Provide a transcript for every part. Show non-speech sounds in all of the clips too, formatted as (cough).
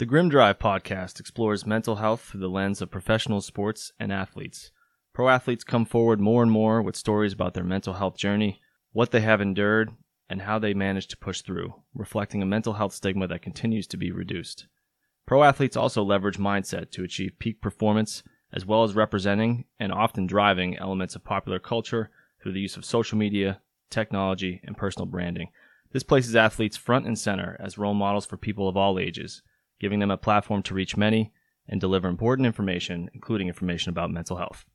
The Grim Drive podcast explores mental health through the lens of professional sports and athletes. Pro athletes come forward more and more with stories about their mental health journey, what they have endured, and how they managed to push through, reflecting a mental health stigma that continues to be reduced. Pro athletes also leverage mindset to achieve peak performance, as well as representing and often driving elements of popular culture through the use of social media, technology, and personal branding. This places athletes front and center as role models for people of all ages, giving them a platform to reach many and deliver important information, including information about mental health.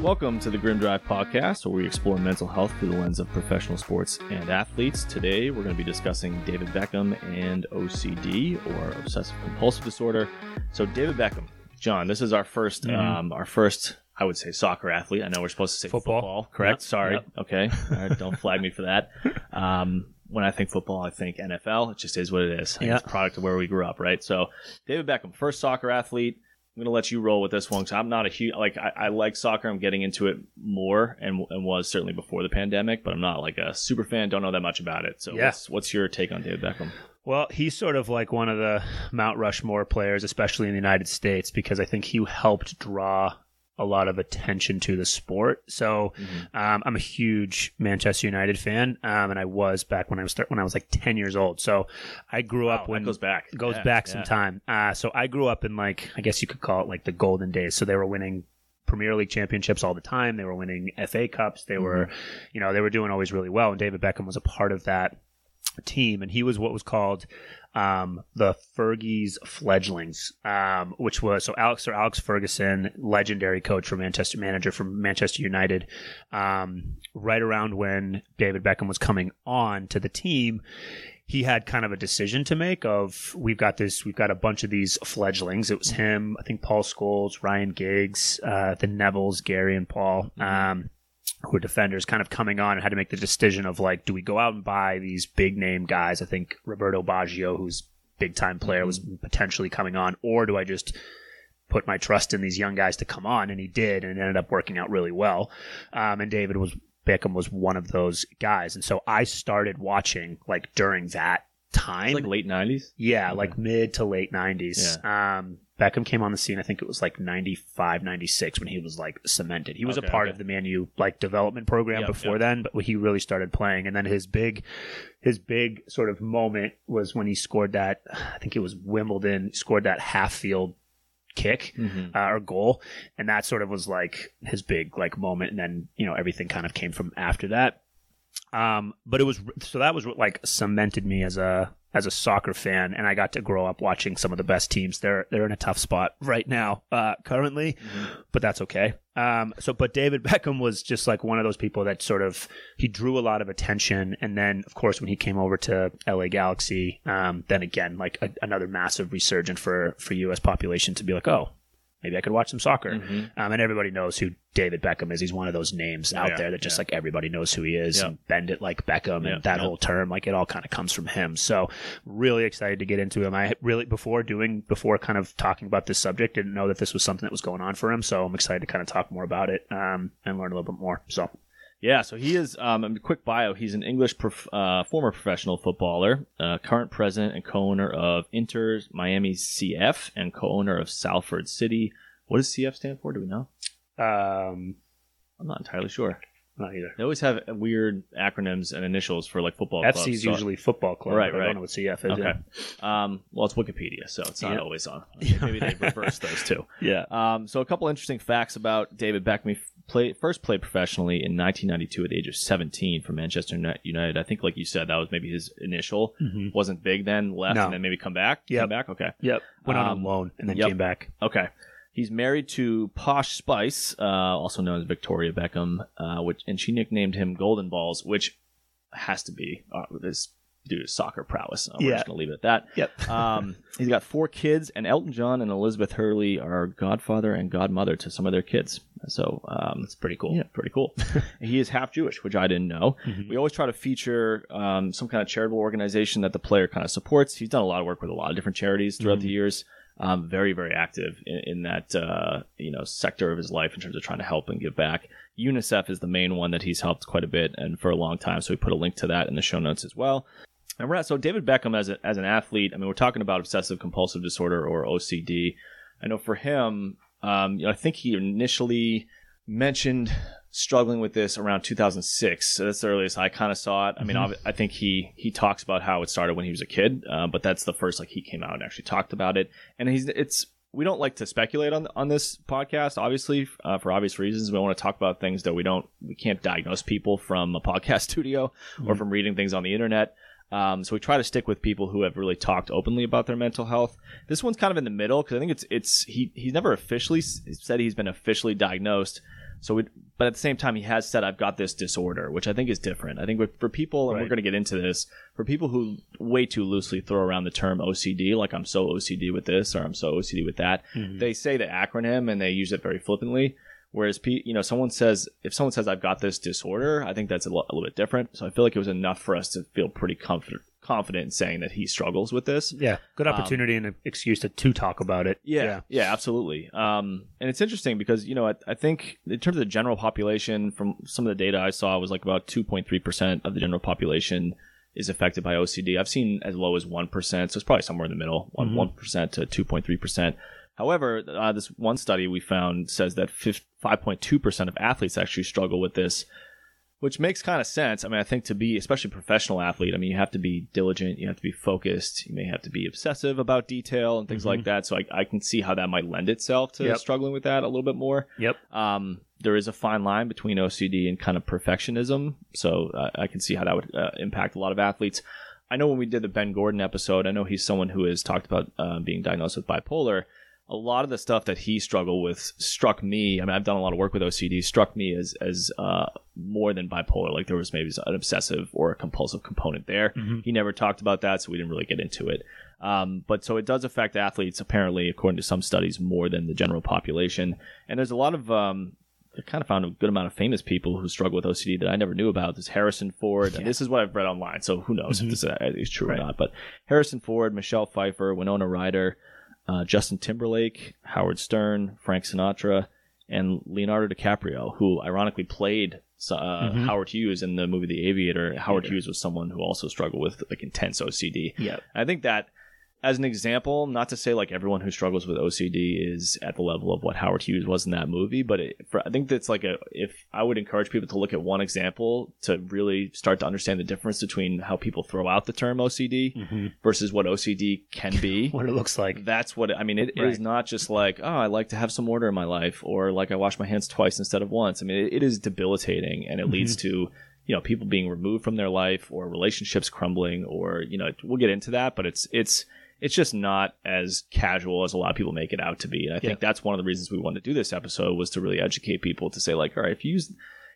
Welcome to the Grim Drive podcast, where we explore mental health through the lens of professional sports and athletes. Today, we're going to be discussing David Beckham and OCD, or obsessive compulsive disorder. So, David Beckham, John, this is our 1st Mhm. um, our first, I would say, soccer athlete. I know we're supposed to say Football. football, correct? Yep, Sorry. yep. Okay. All right, don't flag me for that. (laughs) Um, when I think football, I think NFL. It just is what it is. Yeah. It's a product of where we grew up, right? So, David Beckham, first soccer athlete. I'm gonna let you roll with this one because I'm not a huge like I, I like soccer. I'm getting into it more and and was certainly before the pandemic, but I'm not like a super fan. Don't know that much about it. So Yeah. what's what's your take on David Beckham? Well, he's sort of like one of the Mount Rushmore players, especially in the United States, because I think he helped draw a lot of attention to the sport. So um, I'm a huge Manchester United fan, um, and I was back when I was start, when I was like 10 years old. So I grew up Wow, when goes back goes Yeah, back yeah. some time. Uh, so I grew up in like I guess you could call it like the golden days. So they were winning Premier League championships all the time. They were winning FA Cups. They were, you know, they were doing always really well. And David Beckham was a part of that team, and he was what was called um, the Fergie's fledglings, um, which was so Alex or Alex Ferguson, legendary coach for Manchester, manager for Manchester United, um, right around when David Beckham was coming on to the team. He had kind of a decision to make of we've got this we've got a bunch of these fledglings. It was him, I think Paul Scholes, Ryan Giggs, uh, the Nevilles, Gary and Paul. Um, who were defenders kind of coming on and had to make the decision of like, do we go out and buy these big name guys? I think Roberto Baggio, who's big time player, was potentially coming on, or do I just put my trust in these young guys to come on? And he did, and it ended up working out really well. Um, and David was Beckham was one of those guys, and so I started watching like during that time, It's like late '90s. yeah, like mid to late 90s. Um, Beckham came on the scene, I think it was like 95, 96 when he was like cemented. He was Okay, a part okay. of the Man U like development program Yep, before yep. then, but he really started playing. And then his big, his big sort of moment was when he scored that, I think it was Wimbledon, scored that half field kick Mm-hmm. uh, or goal, and that sort of was like his big like moment, and then you know everything kind of came from after that. Um, but it was so that was what like cemented me as a as a soccer fan, and I got to grow up watching some of the best teams. They're they're in a tough spot right now, uh, currently, but that's okay. Um, so but David (laughs) Beckham was just like one of those people that sort of he drew a lot of attention, and then of course when he came over to LA Galaxy, um, then again like a, another massive resurgence for for U.S. population to be like, oh, maybe I could watch some soccer. Um, and everybody knows who David Beckham is. He's one of those names out yeah, there that just yeah. like everybody knows who he is. And bend it like Beckham and that whole term, like it all kind of comes from him. So really excited to get into him. I really before doing before kind of talking about this subject didn't know that this was something that was going on for him. So I'm excited to kind of talk more about it um, and learn a little bit more. So Yeah, so he is. Um, a quick bio. He's an English prof- uh, former professional footballer, uh, current president and co-owner of Inter Miami CF, and co-owner of Salford City. What does CF stand for? Do we know? um, I'm not entirely sure. Not either. They always have weird acronyms and initials for like football clubs. FC is usually football club. Right, but I don't know what CF is. Okay. Um, well, it's Wikipedia, so it's not Yeah. always on. (laughs) Maybe they reverse those two. Yeah. Um, so a couple interesting facts about David Beckham. He played, first played professionally in 1992 at the age of 17 for Manchester United. I think, like you said, that was maybe his initial. Mhm. Wasn't big then, left, No. and then maybe come back. Yep. Come back. Okay. Yep. Went on Um, loan and then yep. came back. Okay. He's married to Posh Spice, uh, also known as Victoria Beckham, uh, which and she nicknamed him Golden Balls, which has to be uh, this dude's soccer prowess. Uh, We're Yeah. just gonna leave it at that. Yep. (laughs) Um, he's got four kids, and Elton John and Elizabeth Hurley are godfather and godmother to some of their kids. So um, It's pretty cool. yeah, pretty cool. (laughs) he is half Jewish, which I didn't know. We always try to feature um, some kind of charitable organization that the player kind of supports. He's done a lot of work with a lot of different charities throughout the years. Um, very, very active in, in that uh, you know sector of his life in terms of trying to help and give back. UNICEF is the main one that he's helped quite a bit and for a long time. So we put a link to that in the show notes as well. And we're at, so David Beckham as a, as an athlete. I mean, we're talking about obsessive compulsive disorder or OCD. I know for him, um, you know, I think he initially mentioned struggling with this around 2006. So that's the earliest I kind of saw it. I mean, I think he he talks about how it started when he was a kid, uh, but that's the first like he came out and actually talked about it. And he's it's we don't like to speculate on on this podcast, obviously uh, for obvious reasons. We want to talk about things that we don't we can't diagnose people from a podcast (laughs) studio or from reading things on the internet. Um, so we try to stick with people who have really talked openly about their mental health. This one's kind of in the middle because I think it's it's he he's never officially said he's been officially diagnosed. So, we, but at the same time, he has said I've got this disorder, which I think is different. I think for people, and we're going to get into this, for people who way too loosely throw around the term OCD, like I'm so OCD with this or I'm so OCD with that, mm-hmm. they say the acronym and they use it very flippantly. Whereas, you know, someone says if someone says I've got this disorder, I think that's a, lo- a little bit different. So I feel like it was enough for us to feel pretty confident confident in saying that he struggles with this. Yeah, good opportunity and an excuse to, to talk about it. Yeah, yeah, absolutely. Um, and it's interesting because you know I, I think in terms of the general population, from some of the data I saw, was like about two point three percent of the general population is affected by OCD. I've seen as low as one percent, so it's probably somewhere in the middle, one one percent to two point three percent. However, uh, this one study we found says that five point two percent of athletes actually struggle with this which makes kind of sense. I mean, I think to be, especially a professional athlete, I mean, you have to be diligent, you have to be focused, you may have to be obsessive about detail and things like that. So I, I can see how that might lend itself to Yep. struggling with that a little bit more. Yep. Um, there is a fine line between OCD and kind of perfectionism. So uh, I can see how that would uh, impact a lot of athletes. I know when we did the Ben Gordon episode, I know he's someone who has talked about uh, being diagnosed with bipolar. A lot of the stuff that he struggled with struck me. I mean, I've done a lot of work with OCD. Struck me as as uh, more than bipolar. Like there was maybe an obsessive or a compulsive component there. He never talked about that, so we didn't really get into it. Um, but so it does affect athletes, apparently, according to some studies, more than the general population. And there's a lot of um, I kind of found a good amount of famous people who struggle with OCD that I never knew about. There's Harrison Ford, and this is what I've read online, so who knows if this uh, is true or not. But Harrison Ford, Michelle Pfeiffer, Winona Ryder, uh, Justin Timberlake, Howard Stern, Frank Sinatra, and Leonardo DiCaprio, who ironically played uh, Howard Hughes in the movie The Aviator. Howard Hughes was someone who also struggled with like intense OCD. Yep. I think that as an example, not to say like everyone who struggles with OCD is at the level of what Howard Hughes was in that movie, but it, for, I think that's like a if I would encourage people to look at one example to really start to understand the difference between how people throw out the term OCD mm-hmm. versus what OCD can be. (laughs) What it looks like. That's what I mean. It, it is not just like, oh, I like to have some order in my life, or like I wash my hands twice instead of once. I mean, it, it is debilitating, and it leads mm-hmm. to you know people being removed from their life, or relationships crumbling, or you know we'll get into that, but it's it's it's just not as casual as a lot of people make it out to be. And I think that's one of the reasons we wanted to do this episode was to really educate people to say like, all right, if you use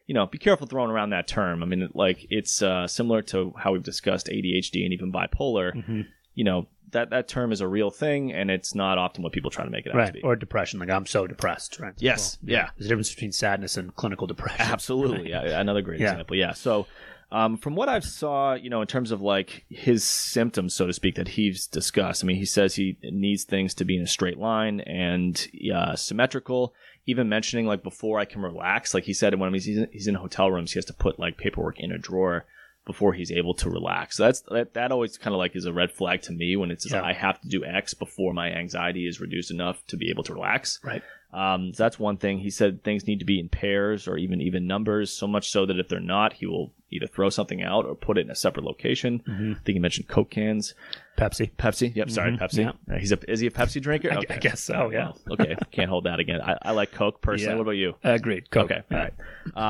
you know, be careful throwing around that term. I mean, like it's uh, similar to how we've discussed ADHD and even bipolar. Mm-hmm. You know, that that term is a real thing, and it's not often what people try to make it out to Right. be. Or depression. Like I'm so depressed. Right. Yes, yeah. There's a difference between sadness and clinical depression. Absolutely, (laughs) yeah, another great Yeah. example. Yeah, so. Um, from what I've saw, you know, in terms of like his symptoms, so to speak, that he's discussed. I mean, he says he needs things to be in a straight line and uh, symmetrical. Even mentioning like before I can relax, like he said when he's in, he's in hotel rooms, he has to put like paperwork in a drawer before he's able to relax. So that's that, that always kind of like is a red flag to me when it's Yeah. I have to do X before my anxiety is reduced enough to be able to relax. Right. Um, so that's one thing. He said things need to be in pairs or even even numbers, so much so that if they're not, he will either throw something out or put it in a separate location. Mm-hmm. I think he mentioned Coke cans, Pepsi. Pepsi. Yep, sorry, Pepsi. yeah. Uh, he's a is he a Pepsi drinker? Mm-hmm. I- Okay. I guess so, yeah. Okay, (laughs) can't hold that again. I, I like Coke personally. Yeah. What about you? Agreed. Coke. Okay, all right.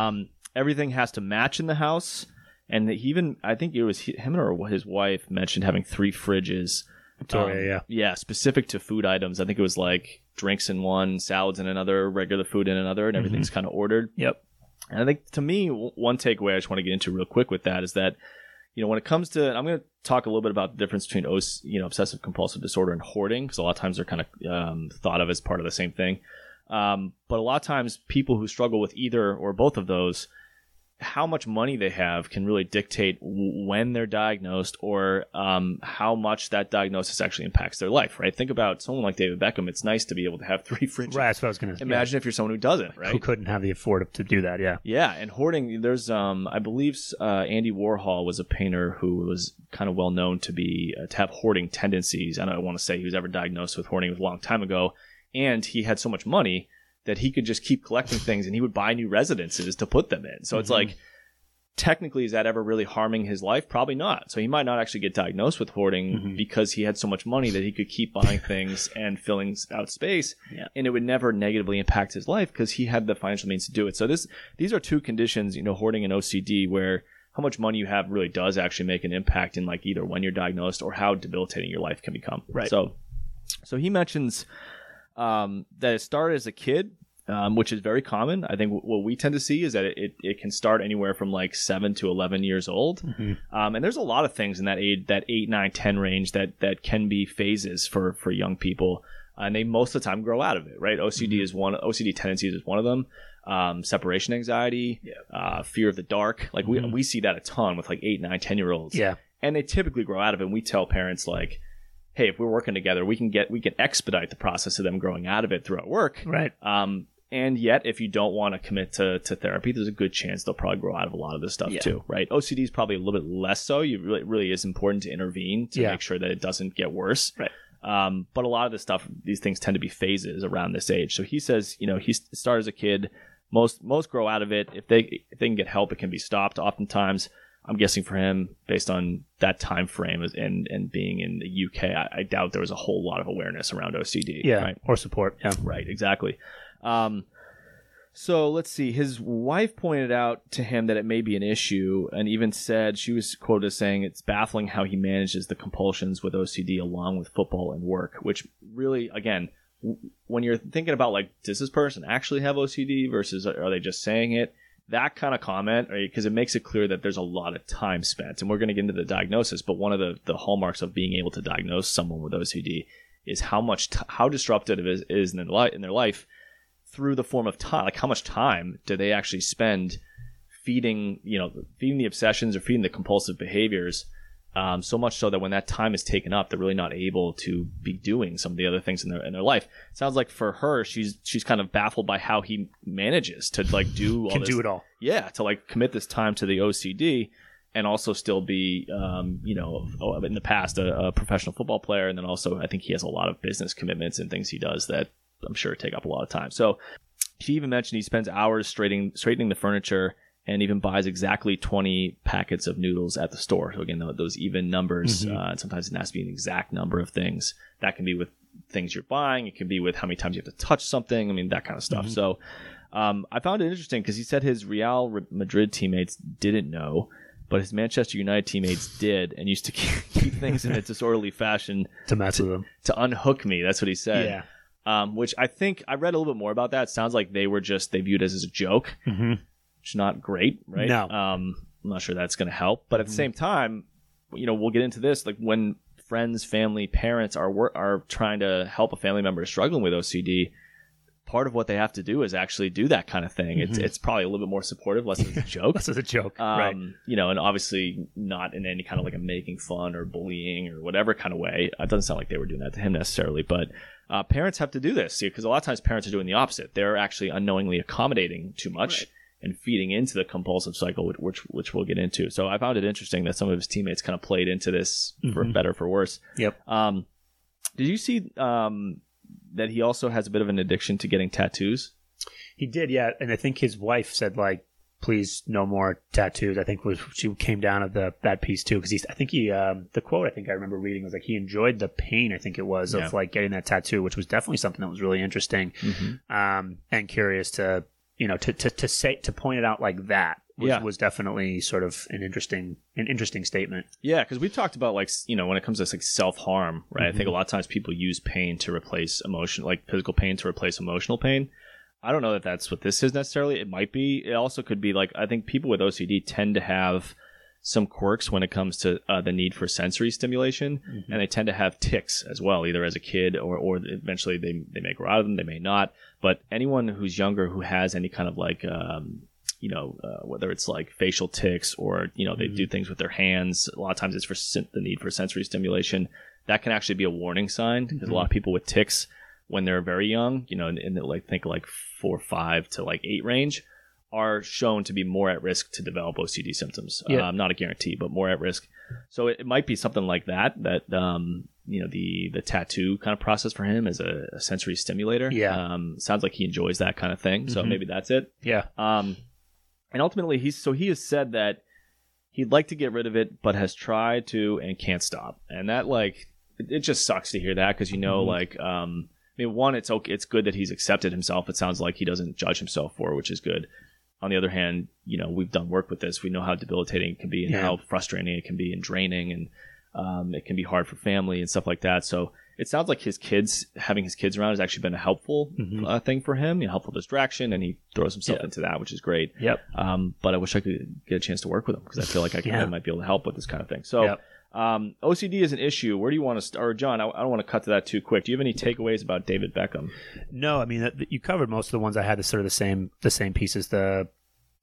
Um, everything has to match in the house, and he even I think it was him or his wife mentioned having three fridges. Victoria, yeah. yeah, specific to food items. I think it was like drinks in one, salads in another, regular food in another, and everything's kind of ordered. Yep. And I think to me, one takeaway I just want to get into real quick with that is that, you know, when it comes to, I'm going to talk a little bit about the difference between, OC, you know, obsessive compulsive disorder and hoarding, because a lot of times they're kind of um, thought of as part of the same thing. Um, but a lot of times people who struggle with either or both of those how much money they have can really dictate w- when they're diagnosed or um, how much that diagnosis actually impacts their life, right? Think about someone like David Beckham. It's nice to be able to have (laughs) three fridges. Right, that's what I was going to Imagine if you're someone who doesn't, right? Who couldn't have the afford to do that, yeah. Yeah, and hoarding. There's, um, I believe, uh, Andy Warhol was a painter who was kind of well known to be uh, to have hoarding tendencies. I don't want to say he was ever diagnosed with hoarding. A long time ago, and he had so much money that he could just keep collecting things, and he would buy new residences to put them in. So it's mm-hmm. like. Technically, is that ever really harming his life? Probably not. So he might not actually get diagnosed with hoarding mm-hmm. because he had so much money that he could keep buying things (laughs) and filling out space, Yeah. and it would never negatively impact his life because he had the financial means to do it. So this these are two conditions, you know, hoarding and OCD, where how much money you have really does actually make an impact in like either when you're diagnosed or how debilitating your life can become. Right. So, so he mentions um, that it started as a kid, um, which is very common. I think what we tend to see is that it, it, it can start anywhere from like seven to eleven years old, um, and there's a lot of things in that age, that eight, nine, ten range that that can be phases for for young people, and they most of the time grow out of it. Right? OCD is one. OCD tendencies is one of them. Um, separation anxiety, uh, fear of the dark. Like we we see that a ton with like eight, nine, ten year olds Yeah. and they typically grow out of it. And we tell parents like, "Hey, if we're working together, we can get we can expedite the process of them growing out of it throughout work." Right. Um, and yet, if you don't want to commit to, to therapy, there's a good chance they'll probably grow out of a lot of this stuff Yeah. too, right? OCD is probably a little bit less so. You really, really is important to intervene to Yeah. make sure that it doesn't get worse. Right. Um, but a lot of this stuff, these things tend to be phases around this age. So he says, you know, he started as a kid. Most most grow out of it. If they if they can get help, it can be stopped. Oftentimes, I'm guessing for him, based on that time frame and and being in the UK, I, I doubt there was a whole lot of awareness around OCD. Yeah. Right. Or support. Yeah. Right, exactly. Um, so let's see. His wife pointed out to him that it may be an issue, and even said she was quoted as saying it's baffling how he manages the compulsions with OCD along with football and work. Which really, again, w- when you're thinking about like, does this person actually have OCD versus are they just saying it? That kind of comment, because it makes it clear that there's a lot of time spent, and we're going to get into the diagnosis. But one of the the hallmarks of being able to diagnose someone with OCD is how much t- how disruptive it is, in their life in their life through the form of time. Like how much time do they actually spend feeding you know feeding the obsessions or feeding the compulsive behaviors? Um, so much so that when that time is taken up, they're really not able to be doing some of the other things in their in their life. Sounds like for her, she's she's kind of baffled by how he manages to like do all Can this do it all. yeah to like commit this time to the ocd and also still be um, you know in the past a, a professional football player and then also i think he has a lot of business commitments and things he does that i'm sure take up a lot of time so she even mentioned he spends hours straightening straightening the furniture and even buys exactly 20 packets of noodles at the store so again those even numbers Mhm. uh, sometimes it has to be an exact number of things that can be with things you're buying it can be with how many times you have to touch something i mean that kind of stuff Mhm. so um, I found it interesting because he said his Real Madrid teammates didn't know, but his Manchester United teammates did, and used to (laughs) keep, things in a (laughs) disorderly fashion To mess with them. to unhook me. That's what he said. Yeah. Um, which I think I read a little bit more about that. It sounds like they were just they viewed it as a joke, hmm which is not great, right? No. Um, I'm not sure that's going to help, but at the same time, you know, we'll get into this. Like when friends, family, parents are wor- are trying to help a family member struggling with OCD, part of what they have to do is actually do that kind of thing. It's Mhm. it's probably a little bit more supportive, less of a (laughs) joke. This is a joke. Um, right. You know, and obviously not in any kind of like a making fun or bullying or whatever kind of way. It doesn't sound like they were doing that to him necessarily, but uh, parents have to do this because a lot of times parents are doing the opposite. They're actually unknowingly accommodating too much Right. And feeding into the compulsive cycle, which, which which we'll get into. So I found it interesting that some of his teammates kind of played into this for Mhm. better or for worse. Yep. Um, did you see um, that he also has a bit of an addiction to getting tattoos? He did, yeah. And I think his wife said like, "Please, no more tattoos." I think was she came down of the that piece too because he's. I think he um, the quote I think I remember reading was like he enjoyed the pain. I think it was Yeah. of like getting that tattoo, which was definitely something that was really interesting um, and curious to you know to, to to say to point it out like that. Was, Yeah. was definitely sort of an interesting an interesting statement. Yeah, because we've talked about like you know when it comes to like self harm, right? I think Mm-hmm. a lot of times people use pain to replace emotion, like physical pain to replace emotional pain. I don't know that that's what this is necessarily. It might be. It also could be like I think people with OCD tend to have some quirks when it comes to uh, the need for sensory stimulation, and they tend to have ticks as well, either as a kid or or eventually they they may grow out of them, they may not. But anyone who's younger who has any kind of like um, you know, uh, whether it's like facial tics or you know they Mhm. do things with their hands. A lot of times it's for sen- the need for sensory stimulation. That can actually be a warning sign because a lot of people with tics when they're very young, you know, in, in the, like think like four, five to like eight range, are shown to be more at risk to develop OCD symptoms. Yeah. Um, not a guarantee, but more at risk. So it, it might be something like that. That um, you know, the the tattoo kind of process for him is a, a sensory stimulator. Yeah. Um, sounds like he enjoys that kind of thing. So Mhm. maybe that's it. Yeah. Um, and ultimately, he's so he has said that he'd like to get rid of it, but has tried to and can't stop. And that like it, it just sucks to hear that because you know Mhm. like um, I mean one it's okay it's good that he's accepted himself. It sounds like he doesn't judge himself for it, which is good. On the other hand, you know we've done work with this. We know how debilitating it can be and Yeah. how frustrating it can be and draining and um, it can be hard for family and stuff like that. So it sounds like his kids having his kids around has actually been a helpful Mhm. uh, thing for him, you know, helpful distraction, and he throws himself into that, which is great. Yep. Um, but I wish I could get a chance to work with him because I feel like I, Yeah. I might be able to help with this kind of thing. So, Yep. um, OCD is an issue. Where do you want to start? Or John, I, I don't want to cut to that too quick. Do you have any takeaways about David Beckham? No, I mean that, you covered most of the ones I had. The sort of the same the same pieces. The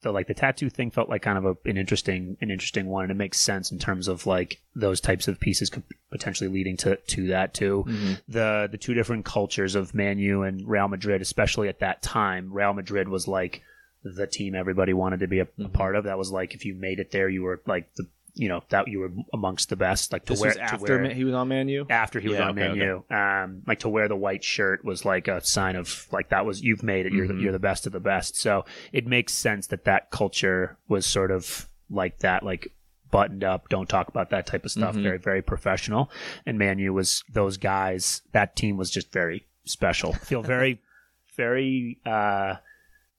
the like the tattoo thing felt like kind of a, an interesting an interesting one, and it makes sense in terms of like those types of pieces could potentially leading to to that too. The the two different cultures of Man U and Real Madrid, especially at that time, Real Madrid was like the team everybody wanted to be a, a Mhm. part of. That was like if you made it there, you were like the you know that you were amongst the best. Like to This wear was to after wear- he was on Man U. after he was Yeah, on okay, Man U. Um, like to wear the white shirt was like a sign of like that was you've made it. You're Mhm. the, you're the best of the best. So it makes sense that that culture was sort of like that, like buttoned up. Don't talk about that type of stuff. Mhm. Very very professional. And Man U was those guys. That team was just very special. I feel very (laughs) very. uh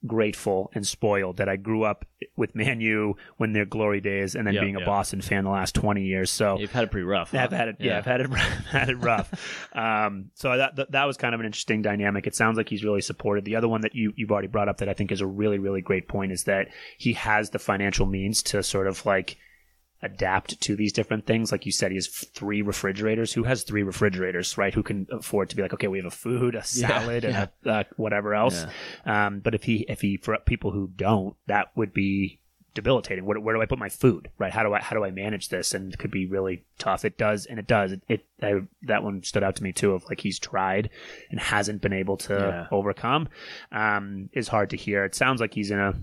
grateful and spoiled that I grew up with Man U when their glory days and then Yeah, being a yeah. Boston fan the last 20 years. So You've had it pretty rough. I've had it. Yeah, I've had it. (laughs) had it rough. um, so that, that that was kind of an interesting dynamic. It sounds like he's really supported. The other one that you you've already brought up that I think is a really really great point is that he has the financial means to sort of like adapt to these different things. Like you said, he has three refrigerators. Who has three refrigerators, right? Who can afford to be like, okay, we have a food, a salad, and a, uh, whatever else. Um, but if he, if he, for people who don't, that would be debilitating. Where, where do I put my food? Right? How do I, how do I manage this? And it could be really tough. It does, and it does. It, it I, that one stood out to me too. Of like he's tried and hasn't been able to Yeah. overcome. Um, is hard to hear. It sounds like he's in a,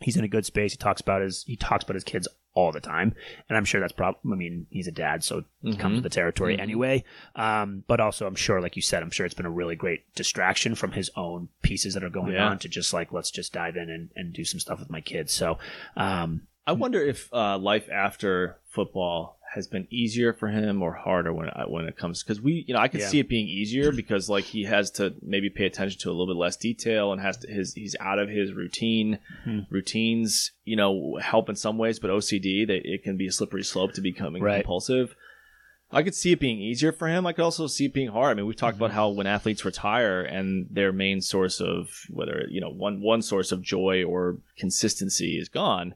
he's in a good space. He talks about his, he talks about his kids all the time, and I'm sure that's probably. I mean, he's a dad, so it comes with the territory Mhm. anyway. Um, but also, I'm sure, like you said, I'm sure it's been a really great distraction from his own pieces that are going Yeah. on to just like let's just dive in and, and do some stuff with my kids. So, um, I wonder if uh, life after football has been easier for him or harder when it, when it comes because we you know I could Yeah. see it being easier because like he has to maybe pay attention to a little bit less detail and has to his he's out of his routine Hmm. routines you know help in some ways but OCD that it can be a slippery slope to becoming Right. compulsive. I could see it being easier for him. I could also see it being hard. I mean, we've talked about how when athletes retire and their main source of whether you know one one source of joy or consistency is gone,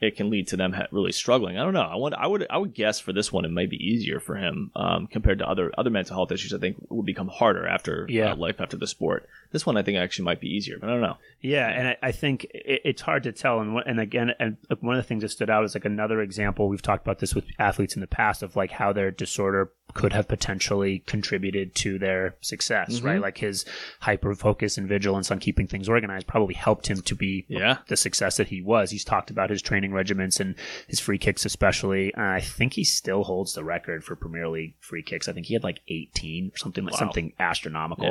it can lead to them really struggling. I don't know. I would I would I would guess for this one it might be easier for him um, compared to other other mental health issues. I think would become harder after Yeah. uh, life after the sport. This one I think actually might be easier, but I don't know. Yeah, and I, I think it, it's hard to tell. And and again, and one of the things that stood out is like another example. We've talked about this with athletes in the past of like how their disorder could have potentially contributed to their success, Mhm. right? Like his hyper focus and vigilance on keeping things organized probably helped him to be Yeah. the success that he was. He's talked about his training regiments and his free kicks, especially. Uh, I think he still holds the record for Premier League free kicks. I think he had like 18 or something, Wow. something astronomical.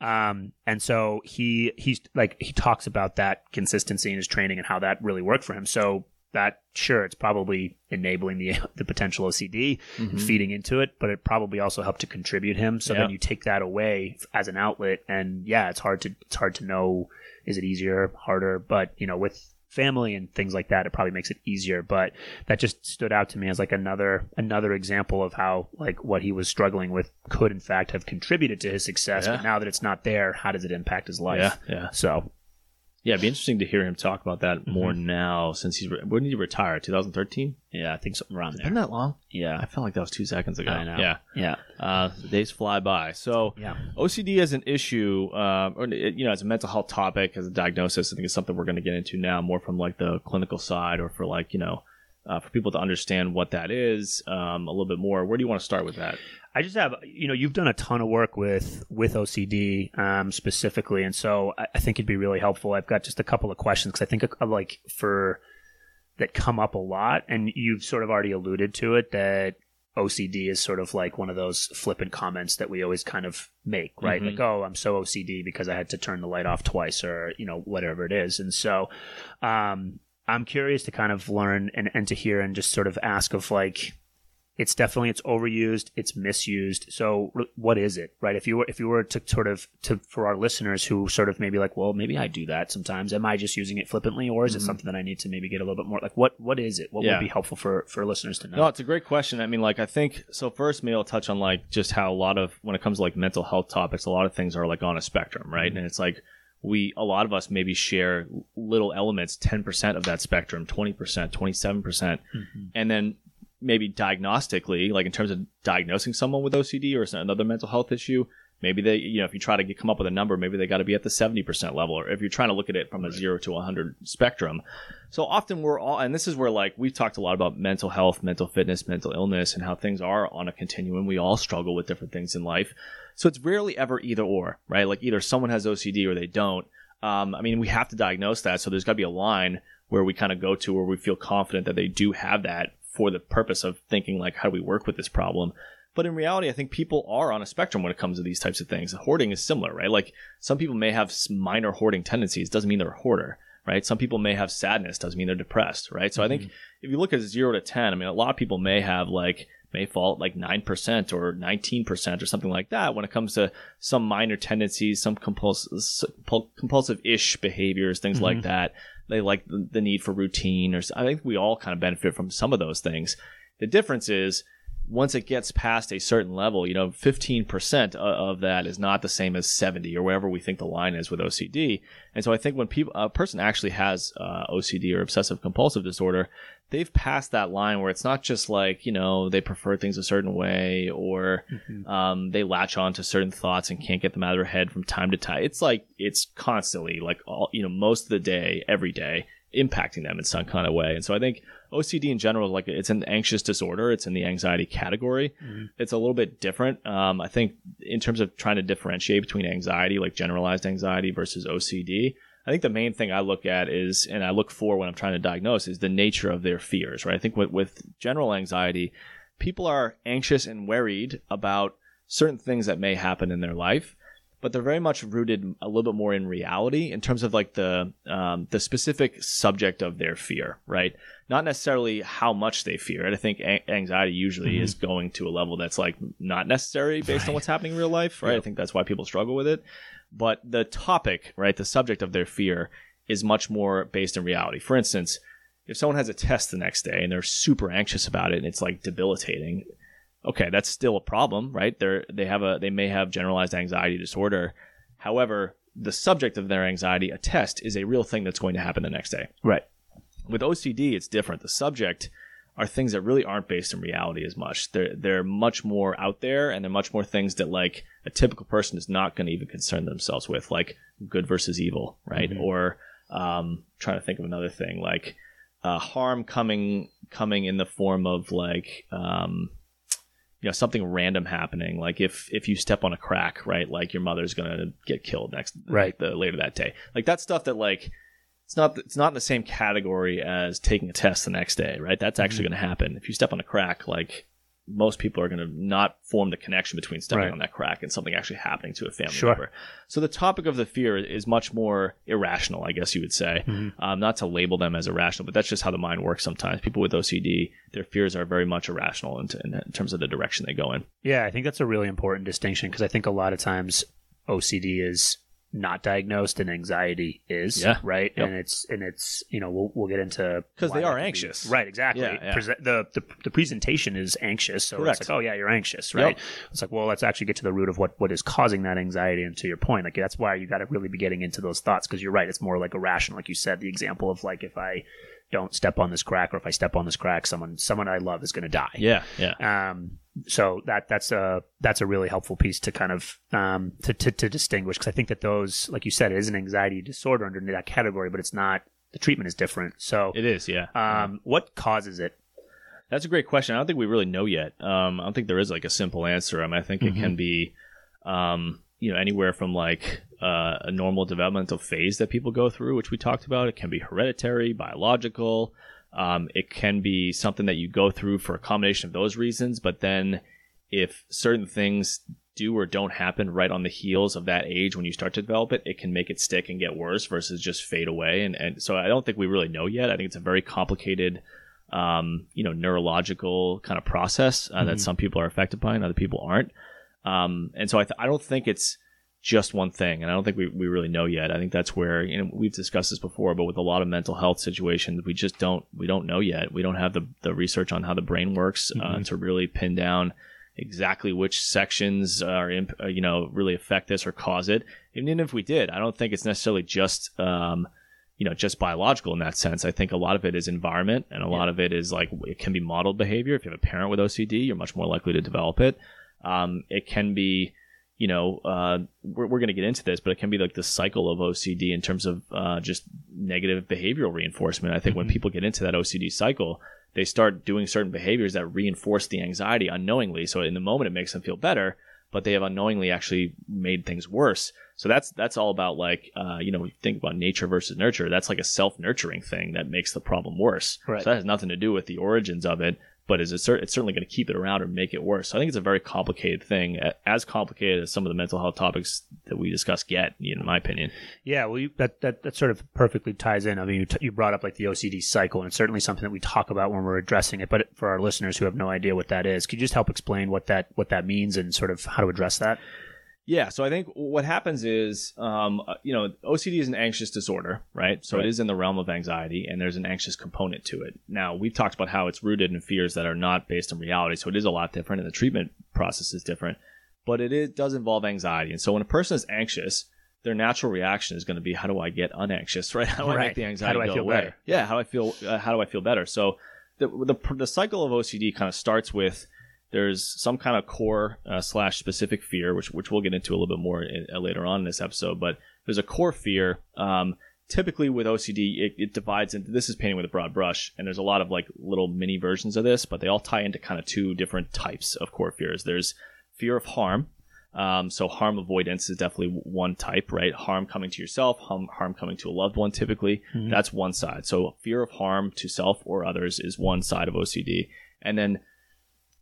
Yeah. Um, and so he he's like he talks about that consistency in his training and how that really worked for him. So that sure, it's probably enabling the (laughs) the potential OCD, Mhm. feeding into it, but it probably also helped to contribute him. So then you take that away as an outlet, and yeah, it's hard to it's hard to know is it easier, harder, but you know with family and things like that it probably makes it easier but that just stood out to me as like another another example of how like what he was struggling with could in fact have contributed to his success Yeah. but now that it's not there how does it impact his life Yeah, yeah. so Yeah, it'd be interesting to hear him talk about that Mm-hmm. more now since he's re- when did he retire? 2013. Yeah, I think something around Been there. that long? Yeah, I felt like that was two seconds ago. I know. Yeah, yeah, uh, days fly by. So yeah. OCD as an issue, uh, or you know, as a mental health topic, as a diagnosis, I think it's something we're going to get into now, more from like the clinical side, or for like you know, uh, for people to understand what that is um, a little bit more. Where do you want to start with that? I just have, you know, you've done a ton of work with with OCD um, specifically, and so I, I think it'd be really helpful. I've got just a couple of questions because I think uh, like for that come up a lot, and you've sort of already alluded to it that OCD is sort of like one of those flippant comments that we always kind of make, right? Mhm. Like, oh, I'm so OCD because I had to turn the light off twice, or you know, whatever it is, and so. Um, I'm curious to kind of learn and, and to hear and just sort of ask of like it's definitely it's overused it's misused so what is it right if you were if you were to sort of to for our listeners who sort of maybe like well maybe i do that sometimes am i just using it flippantly or is it Mhm. something that i need to maybe get a little bit more like what what is it what Yeah. would be helpful for for listeners to know No, it's a great question. I mean, like, I think so. First, maybe I'll touch on like just how a lot of when it comes to like mental health topics, a lot of things are like on a spectrum, right? And it's like we, a lot of us maybe share little elements, ten percent of that spectrum, twenty percent, twenty seven percent, mm-hmm. and then maybe diagnostically, like in terms of diagnosing someone with OCD or another mental health issue. Maybe they, you know, if you try to get, come up with a number, maybe they got to be at the 70% level, or if you're trying to look at it from a zero to 100 spectrum. So often we're all, and this is where like we've talked a lot about mental health, mental fitness, mental illness, and how things are on a continuum. We all struggle with different things in life. So it's rarely ever either or, right? Like either someone has OCD or they don't. Um, I mean, we have to diagnose that. So there's got to be a line where we kind of go to where we feel confident that they do have that for the purpose of thinking like, how do we work with this problem? But in reality, I think people are on a spectrum when it comes to these types of things. Hoarding is similar, right? Like some people may have minor hoarding tendencies, doesn't mean they're a hoarder, right? Some people may have sadness, doesn't mean they're depressed, right? So I think mm-hmm. if you look at zero to 10, I mean, a lot of people may have like, may fall at like 9% or 19% or something like that when it comes to some minor tendencies, some compuls- compulsive ish behaviors, things like mm-hmm. that. They like the, the need for routine, or I think we all kind of benefit from some of those things. The difference is once it gets past a certain level, you know, 15% of that is not the same as 70 or wherever we think the line is with OCD. And so I think when people, a person actually has uh, OCD or obsessive compulsive disorder, they've passed that line where it's not just like, you know, they prefer things a certain way or um, they latch on to certain thoughts and can't get them out of their head from time to time. It's like, it's constantly like all, you know, most of the day, every day, impacting them in some kind of way. And so I think OCD in general, like it's an anxious disorder. It's in the anxiety category. It's a little bit different. Um, I think in terms of trying to differentiate between anxiety, like generalized anxiety versus OCD, I think the main thing I look at is, and I look for when I'm trying to diagnose, is the nature of their fears, right? I think with, with general anxiety, people are anxious and worried about certain things that may happen in their life but they're very much rooted a little bit more in reality in terms of like the um, the specific subject of their fear, right? Not necessarily how much they fear it. I think a- anxiety usually is going to a level that's like not necessary based on what's happening in real life, right? I think that's why people struggle with it. But the topic, right, the subject of their fear is much more based in reality. For instance, if someone has a test the next day and they're super anxious about it and it's like debilitating, okay, that's still a problem, right? They're they have a they may have generalized anxiety disorder. However, the subject of their anxiety, a test, is a real thing that's going to happen the next day. right With OCD, it's different. The subject are things that really aren't based in reality as much. They're they're much more out there, and they're much more things that like a typical person is not going to even concern themselves with, like good versus evil, right? Or um, trying to think of another thing like uh, harm coming coming in the form of like um, you know something random happening like if if you step on a crack right like your mother's gonna get killed next Right. the later that day like that stuff that like it's not it's not in the same category as taking a test the next day right that's actually Mm-hmm. going to happen if you step on a crack like most people are going to not form the connection between stepping Right. on that crack and something actually happening to a family Sure. member so the topic of the fear is much more irrational i guess you would say Mm-hmm. um, not to label them as irrational but that's just how the mind works sometimes people with ocd their fears are very much irrational in, in, in terms of the direction they go in Yeah, I think that's a really important distinction because I think a lot of times OCD is not diagnosed and anxiety is. Yeah. Right. Yep. And it's and it's you know we'll we'll get into because they are can be- anxious. Right. Exactly. Yeah, yeah. Present, the, the the presentation is anxious, so Correct. it's like oh yeah you're anxious, right? Yep. It's like well let's actually get to the root of what what is causing that anxiety. And to your point, like that's why you got to really be getting into those thoughts because you're right. It's more like irrational, like you said. The example of like if I don't step on this crack, or if I step on this crack, someone someone I love is going to die. Yeah, yeah. Um, so that that's a that's a really helpful piece to kind of um, to, to to distinguish because I think that those, like you said, it is an anxiety disorder under that category, but it's not. The treatment is different. So, It is, yeah. um, what causes it? That's a great question. I don't think we really know yet. Um, I don't think there is like a simple answer. I mean, I think it Mm-hmm. can be, um, you know, anywhere from like uh, a normal developmental phase that people go through, which we talked about. It can be hereditary, biological. Um, it can be something that you go through for a combination of those reasons. But then, if certain things do or don't happen right on the heels of that age when you start to develop it, it can make it stick and get worse versus just fade away. And and so I don't think we really know yet. I think it's a very complicated um, you know, neurological kind of process uh, that some people are affected by and other people aren't. Um, and so I, th- I don't think it's just one thing, and I don't think we, we really know yet. I think that's where you know we've discussed this before, but with a lot of mental health situations, we just don't we don't know yet. We don't have the the research on how the brain works uh, to really pin down exactly which sections are imp- uh, you know really affect this or cause it. Even if we did, I don't think it's necessarily just um, you know just biological in that sense. I think a lot of it is environment, and a lot of it is like it can be modeled behavior. If you have a parent with OCD, you're much more likely to develop it. Um, it can be, you know, uh, we're, we're going to get into this, but it can be like the cycle of OCD in terms of uh, just negative behavioral reinforcement. I think when people get into that OCD cycle, they start doing certain behaviors that reinforce the anxiety unknowingly. So in the moment, it makes them feel better, but they have unknowingly actually made things worse. So that's that's all about like uh, you know you think about nature versus nurture. That's like a self nurturing thing that makes the problem worse. Right. So that has nothing to do with the origins of it, but is it cer- it's certainly going to keep it around or make it worse. So I think it's a very complicated thing, as complicated as some of the mental health topics that we discuss get, in my opinion. Yeah, well, you, that, that that sort of perfectly ties in. I mean, you, t- you brought up like the OCD cycle, and it's certainly something that we talk about when we're addressing it. But for our listeners who have no idea what that is, could you just help explain what that what that means and sort of how to address that? Yeah, so I think what happens is, um, uh, you know, OCD is an anxious disorder, right? So Right. it is in the realm of anxiety, and there's an anxious component to it. Now, we've talked about how it's rooted in fears that are not based in reality, so it is a lot different, and the treatment process is different. But it is, does involve anxiety, and so when a person is anxious, their natural reaction is going to be, "How do I get unanxious?" (laughs) Right? How do I Right. make the How anxiety do I go feel away? better? Yeah, how do I feel? Uh, how do I feel better? So the, the the cycle of OCD kind of starts with there's some kind of core uh, slash specific fear, which which we'll get into a little bit more in, uh, later on in this episode. But there's a core fear. Um, typically with OCD, it, it divides into this is painting with a broad brush, and there's a lot of like little mini versions of this, but they all tie into kind of two different types of core fears. There's fear of harm. Um, so harm avoidance is definitely one type, right? Harm coming to yourself, harm, harm coming to a loved one. Typically, that's one side. So fear of harm to self or others is one side of OCD, and then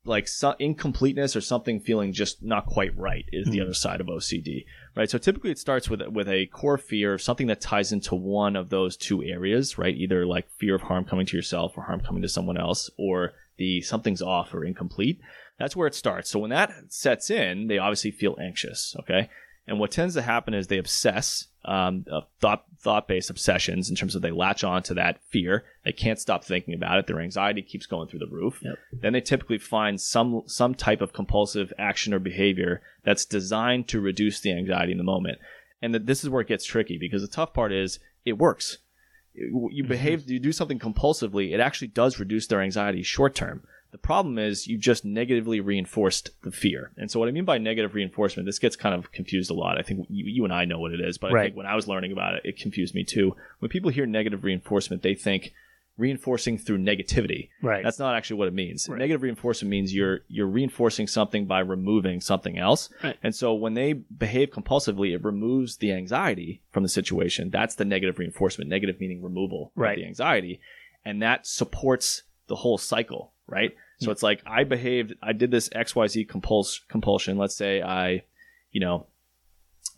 like so- incompleteness or something feeling just not quite right is the hmm. other side of OCD, right? So typically it starts with with a core fear of something that ties into one of those two areas, right? Either like fear of harm coming to yourself or harm coming to someone else, or the something's off or incomplete. That's where it starts. So when that sets in, they obviously feel anxious, okay? And what tends to happen is they obsess, um, uh, thought thought based obsessions in terms of they latch on to that fear. They can't stop thinking about it. Their anxiety keeps going through the roof. Yep. Then they typically find some some type of compulsive action or behavior that's designed to reduce the anxiety in the moment. And that this is where it gets tricky because the tough part is it works. You behave, you do something compulsively, it actually does reduce their anxiety short term. The problem is you just negatively reinforced the fear. And so what I mean by negative reinforcement, this gets kind of confused a lot. I think you, you and I know what it is, but I think when I was learning about it, it confused me too. When people hear negative reinforcement, they think reinforcing through negativity. Right. That's not actually what it means. Right. Negative reinforcement means you're you're reinforcing something by removing something else. Right. And so when they behave compulsively, it removes the anxiety from the situation. That's the negative reinforcement. Negative meaning removal Right. of the anxiety. And that supports the whole cycle, right? So it's like I behaved, I did this XYZ compuls- compulsion. Let's say I, you know,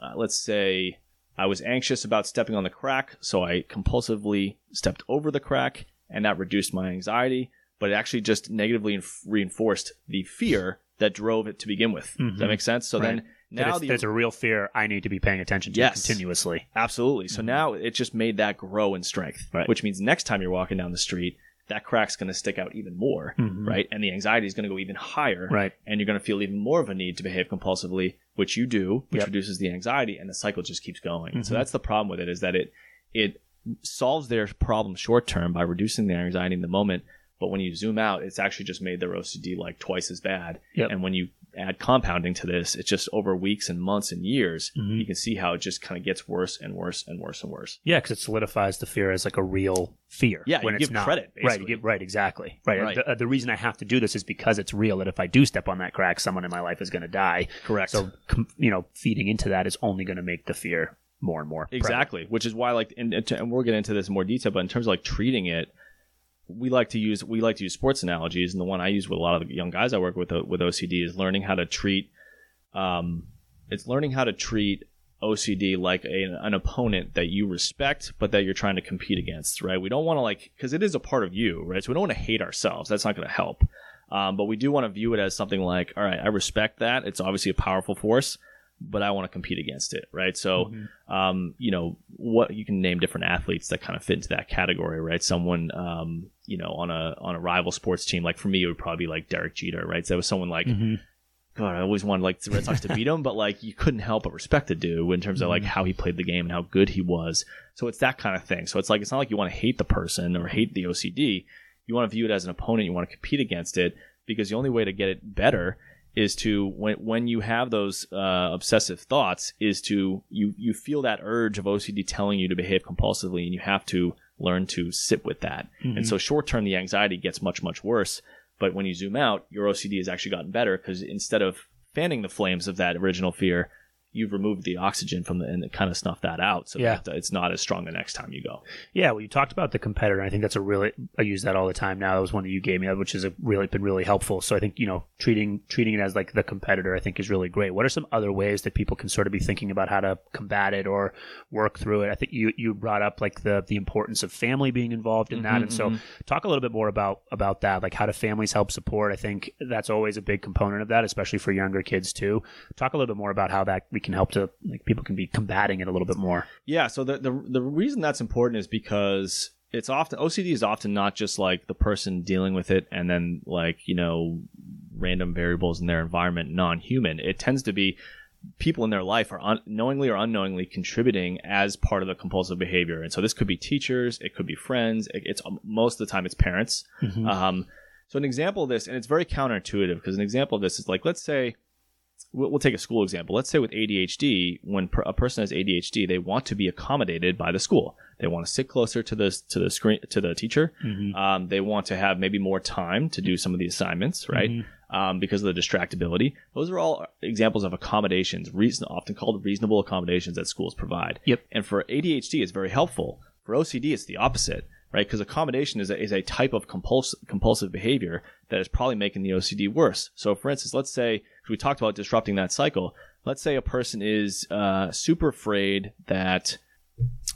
uh, let's say I was anxious about stepping on the crack, so I compulsively stepped over the crack, and that reduced my anxiety. But it actually just negatively inf- reinforced the fear that drove it to begin with. Does that make sense? So then, Right. That Now it's- the, there's a real fear I need to be paying attention to Yes. continuously. Absolutely. So now it just made that grow in strength, Mm-hmm. Right. which means next time you're walking down the street, that crack's going to stick out even more, Mhm. right? And the anxiety is going to go even higher, Right. And you're going to feel even more of a need to behave compulsively, which you do, which Yep. reduces the anxiety, and the cycle just keeps going. So Mhm. that's the problem with it is that it it solves their problem short term by reducing their anxiety in the moment. But when you zoom out, it's actually just made their OCD like twice as bad. Yep. And when you add compounding to this, it's just over weeks and months and years, Mhm. you can see how it just kind of gets worse and worse and worse and worse. Yeah, because it solidifies the fear as like a real fear. Yeah, when you it's give not. credit, Right, you give, right, exactly. Right. Right. The, the reason I have to do this is because it's real. That if I do step on that crack, someone in my life is going to die. Correct. So, com- you know, feeding into that is only going to make the fear more and more. prevalent. Exactly, which is why like, and, and we'll get into this in more detail. But in terms of like treating it, we like to use we like to use sports analogies, and the one I use with a lot of the young guys I work with uh, with OCD is learning how to treat. Um, it's learning how to treat OCD like a, an opponent that you respect, but that you're trying to compete against. Right? We don't want to like because it is a part of you, right? So we don't want to hate ourselves. That's not going to help. Um, but we do want to view it as something like, all right, I respect that. It's obviously a powerful force, but I want to compete against it, right? So, um, you know, what you can name different athletes that kind of fit into that category, right? Someone, um, you know, on a on a rival sports team, like for me, it would probably be like Derek Jeter, right? So that was someone like, Mhm. God, I always wanted like the Red Sox to beat him, but like you couldn't help but respect the dude in terms of like how he played the game and how good he was. So it's that kind of thing. So it's like it's not like you want to hate the person or hate the OCD. You want to view it as an opponent. You want to compete against it because the only way to get it better is to when when you have those uh, obsessive thoughts is to you you feel that urge of OCD telling you to behave compulsively and you have to learn to sit with that. And so short term the anxiety gets much much worse, but when you zoom out, your OCD has actually gotten better because instead of fanning the flames of that original fear, you've removed the oxygen from the and kind of snuffed that out so Yeah. that it's not as strong the next time you go. Yeah, well, you talked about the competitor. I think that's a really I use that all the time now. That was one that you gave me, uh, which has really been really helpful. So I think you know treating treating it as like the competitor, I think is really great. What are some other ways that people can sort of be thinking about how to combat it or work through it? I think you you brought up like the the importance of family being involved in that, mm-hmm, and so mm-hmm. talk a little bit more about about that. Like how do families help support? I think that's always a big component of that, especially for younger kids too. Talk a little bit more about how that we can help to like people can be combating it a little bit more. Yeah, so the, the the reason that's important is because it's often OCD is often not just like the person dealing with it and then like, you know, random variables in their environment non-human. It tends to be people in their life are un- knowingly or unknowingly contributing as part of the compulsive behavior. And so this could be teachers, it could be friends, it, it's most of the time it's parents. Um, so an example of this, and it's very counterintuitive because an example of this is like, let's say, we'll, we'll take a school example. Let's say with ADHD, when per, a person has ADHD, they want to be accommodated by the school. They want to sit closer to the to the screen to the teacher. Um, they want to have maybe more time to do some of the assignments, right? Um, because of the distractibility. Those are all examples of accommodations, reason, often called reasonable accommodations that schools provide. Yep. And for ADHD, it's very helpful. For OCD, it's the opposite, right? Because accommodation is a, is a type of compulsive, compulsive behavior that is probably making the OCD worse. So, for instance, let's say we talked about disrupting that cycle. Let's say a person is uh, super afraid that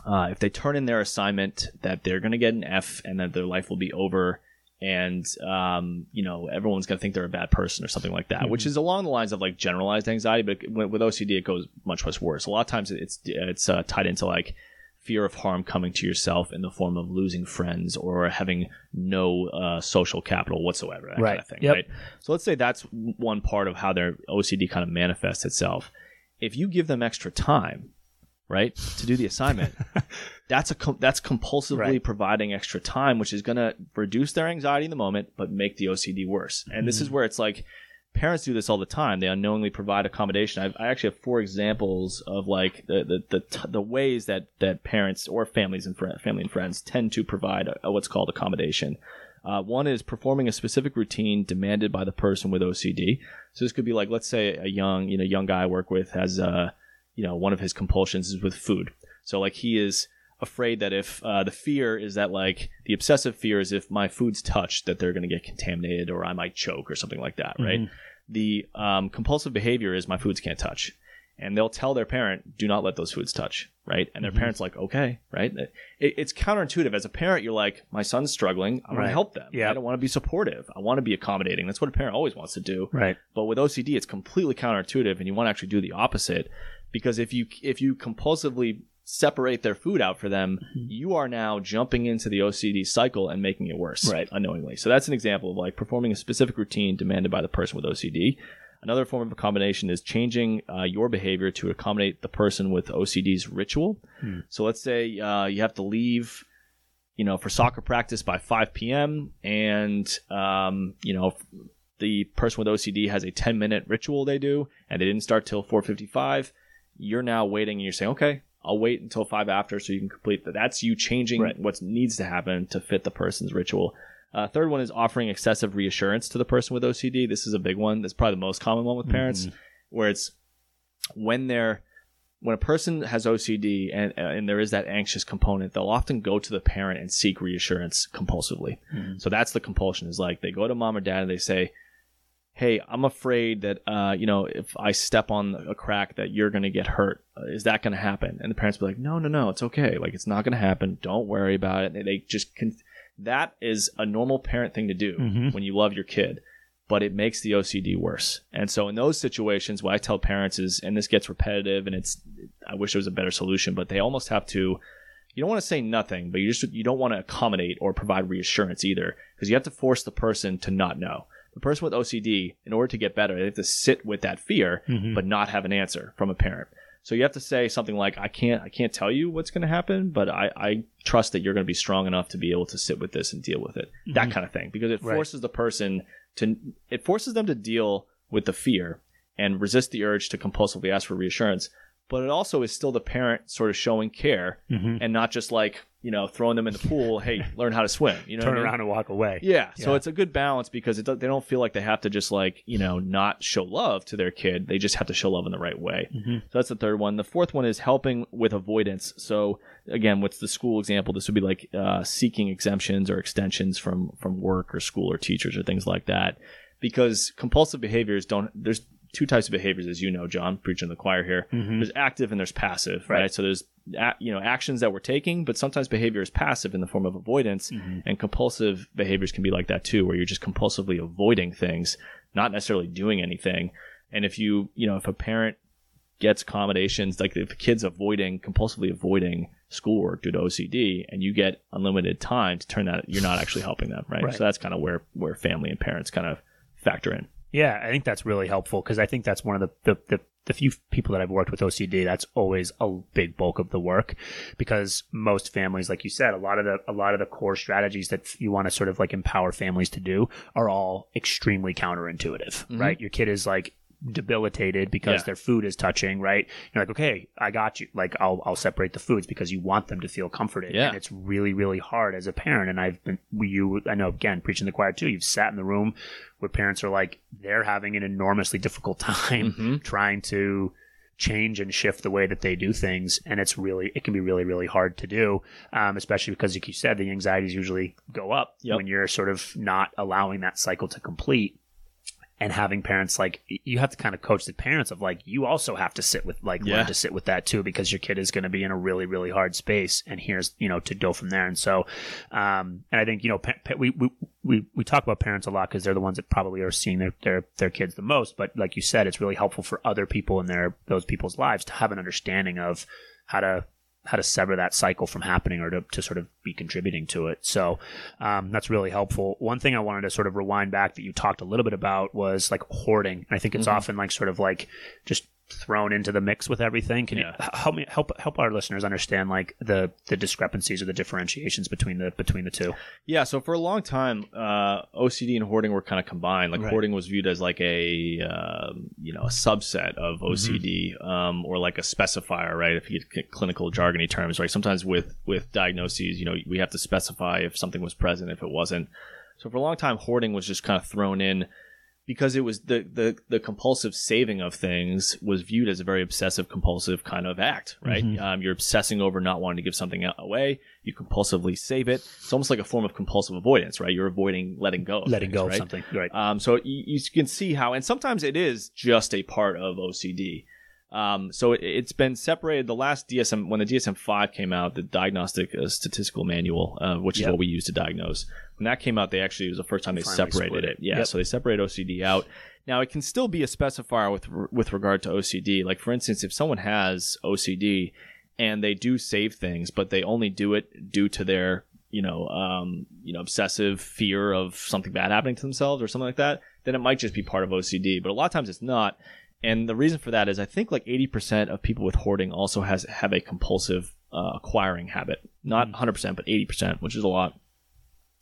uh, if they turn in their assignment, that they're going to get an F and that their life will be over. And um, you know everyone's gonna think they're a bad person or something like that, which is along the lines of like generalized anxiety. But with with OCD, it goes much much worse. A lot of times, it's it's uh, tied into like fear of harm coming to yourself in the form of losing friends or having no uh, social capital whatsoever, that Right. kind of thing, Yep. right? So let's say that's one part of how their OCD kind of manifests itself. If you give them extra time, right, to do the assignment, (laughs) that's a com- that's compulsively Right. providing extra time, which is going to reduce their anxiety in the moment, but make the OCD worse. And this is Mm-hmm. where it's like parents do this all the time. They unknowingly provide accommodation. I've, I actually have four examples of like the the the, t- the ways that that parents or families and fri family and friends tend to provide a, a what's called accommodation. Uh, one is performing a specific routine demanded by the person with OCD. So this could be like, let's say a young, you know, young guy I work with has, uh, you know, one of his compulsions is with food. So like he is afraid that if uh, the fear is that like the obsessive fear is if my food's touched that they're going to get contaminated or I might choke or something like that, right? The um, compulsive behavior is my foods can't touch. and they'll tell their parent, "Do not let those foods touch." Right, and their Mhm. parents like, "Okay." Right, it, it's counterintuitive. As a parent, you're like, "My son's struggling. I want Right. to help them. Yeah. I don't want to be supportive. I want to be accommodating." That's what a parent always wants to do. Right. But with OCD, it's completely counterintuitive, and you want to actually do the opposite because if you if you compulsively separate their food out for them, Mm-hmm. you are now jumping into the OCD cycle and making it worse, Right. Unknowingly. So that's an example of like performing a specific routine demanded by the person with OCD. Another form of accommodation is changing uh, your behavior to accommodate the person with OCD's ritual. Hmm. So let's say uh, you have to leave you know, for soccer practice by 5 p.m. and, um, you know, the person with OCD has a 10 minute ritual they do and they didn't start till 4.55. You're now waiting and you're saying, okay, I'll wait until five after so you can complete that. That's you changing Right. what needs to happen to fit the person's ritual. Uh, third one is offering excessive reassurance to the person with OCD. This is a big one. That's probably the most common one with parents, where it's when they're when a person has OCD and and there is that anxious component, they'll often go to the parent and seek reassurance compulsively. Mhm. So that's the compulsion. Is like they go to mom or dad and they say, "Hey, I'm afraid that uh, you know if I step on a crack that you're going to get hurt. Uh, is that going to happen?" And the parents be like, "No, no, no, it's okay. Like it's not going to happen. Don't worry about it." And they just can. That is a normal parent thing to do Mhm. when you love your kid but it makes the OCD worse. And so in those situations, what I tell parents is, and this gets repetitive, and it's, I wish there was a better solution, but they almost have to. You don't want to say nothing, but you just you don't want to accommodate or provide reassurance either, because you have to force the person to not know. The person with OCD, in order to get better, they have to sit with that fear, Mhm. but not have an answer from a parent. So you have to say something like, "I can't, I can't tell you what's going to happen, but I, I trust that you're going to be strong enough to be able to sit with this and deal with it." That Mhm. kind of thing, because it Right. forces the person to, it forces them to deal with the fear and resist the urge to compulsively ask for reassurance. But it also is still the parent sort of showing care Mhm. and not just like you know throwing them in the pool. Hey, (laughs) learn how to swim. You know, Turn I mean? around and walk away. Yeah, so it's a good balance because it, they don't feel like they have to just like you know not show love to their kid. They just have to show love in the right way. Mhm. So that's the third one. The fourth one is helping with avoidance. So again, what's the school example? This would be like uh, seeking exemptions or extensions from from work or school or teachers or things like that. Because compulsive behaviors don't. There's two types of behaviors, as you know, John, preaching the choir here. Mhm. There's active and there's passive, right? Right. So there's you know actions that we're taking, but sometimes behavior is passive in the form of avoidance, Mhm. and compulsive behaviors can be like that too, where you're just compulsively avoiding things, not necessarily doing anything. And if you you know if a parent gets accommodations, like if a kid's avoiding compulsively avoiding schoolwork due to OCD, and you get unlimited time to turn that, you're not actually helping them, right? Right. So that's kind of where where family and parents kind of factor in. Yeah, I think that's really helpful because I think that's one of the, the, the, the few people that I've worked with OCD. That's always a big bulk of the work because most families, like you said, a lot of the a lot of the core strategies that you want to sort of like empower families to do are all extremely counterintuitive, Mhm. right? Your kid is like debilitated because Yeah. their food is touching, right? You're like, okay, I got you. Like, I'll I'll separate the foods because you want them to feel comforted. Yeah. And it's really really hard as a parent. And I've been you I know again preaching the choir too. You've sat in the room where parents are like they're having an enormously difficult (laughs) time Mhm. trying to change and shift the way that they do things and it's really it can be really really hard to do um, especially because like you said the anxieties usually go up Yep. when you're sort of not allowing that cycle to complete and having parents like you have to kind of coach the parents of like you also have to sit with like Yeah. learn to sit with that too because your kid is going to be in a really really hard space and here's you know to go from there and so um and i think you know pa- pa- we we we, we talk about parents a lot because they're the ones that probably are seeing their, their their kids the most but like you said it's really helpful for other people in their those people's lives to have an understanding of how to how to sever that cycle from happening or to, to sort of be contributing to it. So um, that's really helpful. One thing I wanted to sort of rewind back that you talked a little bit about was like hoarding. And I think it's Mhm. often like sort of like just thrown into the mix with everything. Can Yeah. you help me help help our listeners understand like the the discrepancies or the differentiations between the between the two? Yeah, so for a long time, uh, OCD and hoarding were kind of combined. Like Right. hoarding was viewed as like a um, you know a subset of OCD um, or like a specifier, right? If you get clinical jargony terms, right? Sometimes with with diagnoses, you know, we have to specify if something was present, if it wasn't. So for a long time, hoarding was just kind of thrown in because it was the the the compulsive saving of things was viewed as a very obsessive compulsive kind of act, right? Mhm. Um, you're obsessing over not wanting to give something away. You compulsively save it. It's almost like a form of compulsive avoidance, right? You're avoiding letting go, of Letting things, go of right? something, right? Um, so you, you can see how, and sometimes it is just a part of OCD. Um, so it, it's been separated. The last DSM, when the DSM five came out, the Diagnostic uh, Statistical Manual, uh, which is what we use to diagnose, when that came out, they actually it was the first time they Finally separated it. Yeah, Yep. so they separated OCD out. Now it can still be a specifier with with regard to OCD. Like for instance, if someone has OCD and they do save things, but they only do it due to their you know um, you know obsessive fear of something bad happening to themselves or something like that, then it might just be part of OCD. But a lot of times it's not. And the reason for that is I think like 80% of people with hoarding also has have a compulsive uh, acquiring habit. Not hmm. 100%, but 80%, which is a lot.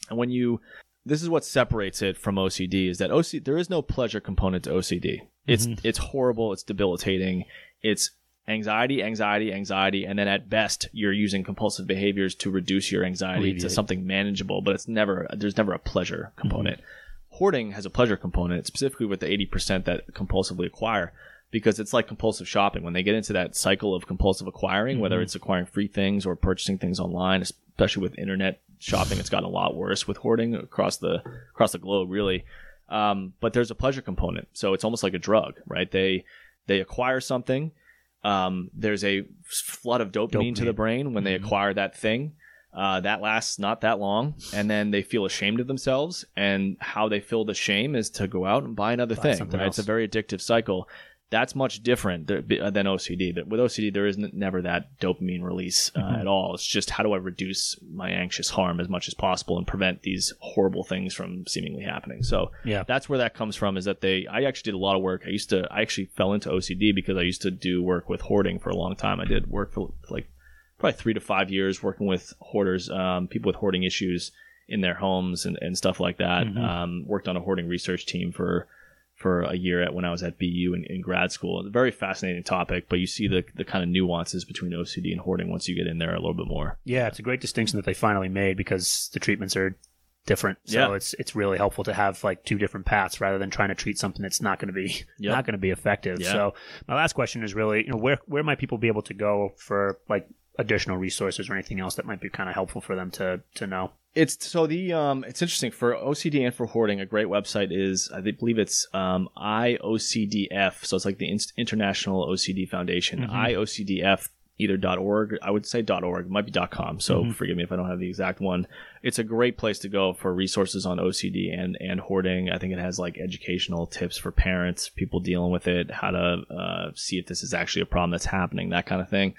And when you this is what separates it from OCD is that OCD there is no pleasure component to OCD. It's mm-hmm. it's horrible, it's debilitating. It's anxiety, anxiety, anxiety, and then at best you're using compulsive behaviors to reduce your anxiety to something manageable, but it's never there's never a pleasure mm-hmm. component. Hoarding has a pleasure component, specifically with the 80% that compulsively acquire because it's like compulsive shopping. When they get into that cycle of compulsive acquiring whether it's acquiring free things or purchasing things online especially with internet shopping it's gotten a lot worse with hoarding across the across the globe really. Um, but there's a pleasure component. So it's almost like a drug right? They they acquire something um, there's a flood of dopamine, to the brain when they Mhm. acquire that thing uh, that lasts not that long and then they feel ashamed of themselves and how they feel the shame is to go out and buy another Buy thing right? it's a very addictive cycle that's much different than OCD. That with OCD, there isn't never that dopamine release uh, Mhm. at all. It's just how do I reduce my anxious harm as much as possible and prevent these horrible things from seemingly happening. So Yeah. that's where that comes from. Is that they? I actually did a lot of work. I used to. I actually fell into OCD because I used to do work with hoarding for a long time. I did work for like probably three to five years working with hoarders, um, people with hoarding issues in their homes and, and stuff like that. Mhm. Um, worked on a hoarding research team for for a year at when I was at BU in, in grad school. It's a very fascinating topic, but you see the the kind of nuances between OCD and hoarding once you get in there a little bit more. Yeah, it's a great distinction that they finally made because the treatments are different. So Yeah. it's it's really helpful to have like two different paths rather than trying to treat something that's not going to be Yep. not going to be effective. Yeah. So my last question is really, you know, where where might people be able to go for like additional resources or anything else that might be kind of helpful for them to to know? It's so the um it's interesting for OCD and for hoarding. A great website is I believe it's um IOCDF. So it's like the Inst- International OCD Foundation. Mhm. IOCDF either .org. I would say .org. It might be .com. So Mhm. forgive me if I don't have the exact one. It's a great place to go for resources on OCD and and hoarding. I think it has like educational tips for parents, people dealing with it, how to uh, see if this is actually a problem that's happening, that kind of thing.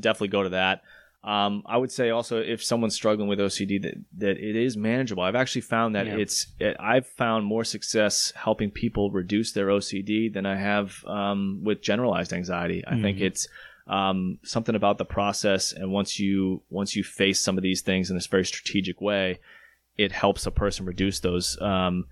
Definitely go to that. Um, I would say also if someone's struggling with OCD that, that it is manageable. I've actually found that Yeah. it's it, I've found more success helping people reduce their OCD than I have um, with generalized anxiety. I think Mhm. it's um, something about the process, and once you once you face some of these things in this very strategic way, it helps a person reduce those. Um,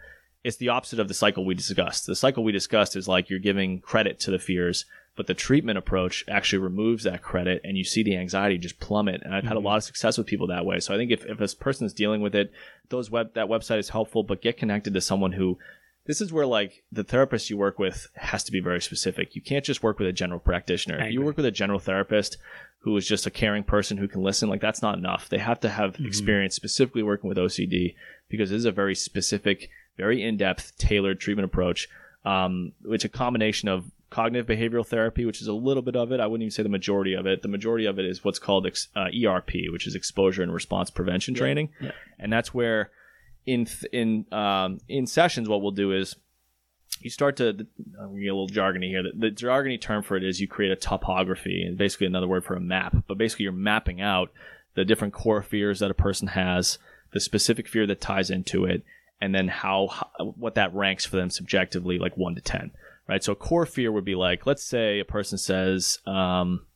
it's the opposite of the cycle we discussed. The cycle we discussed is like you're giving credit to the fears, but the treatment approach actually removes that credit and you see the anxiety just plummet. And I've had a Mhm. lot of success with people that way. So I think if, if a person is dealing with it, those web that website is helpful, but get connected to someone who this is where like the therapist you work with has to be very specific. You can't just work with a general practitioner. If you work with a general therapist who is just a caring person who can listen, like that's not enough. They have to have Mhm. experience specifically working with OCD because this is a very specific, very in-depth, tailored treatment approach. Um, it's a combination of cognitive behavioral therapy, which is a little bit of it. I wouldn't even say the majority of it. The majority of it is what's called ex- uh, ERP, which is exposure and response prevention training, yeah. and that's where in th- in um, in sessions, what we'll do is you start to I'm gonna get a little jargony here. The, the jargony term for it is you create a topography, and basically another word for a map. But basically, you're mapping out the different core fears that a person has, the specific fear that ties into it, and then how, how what that ranks for them subjectively, like one to ten, right? So a core fear would be like, let's say a person says, um,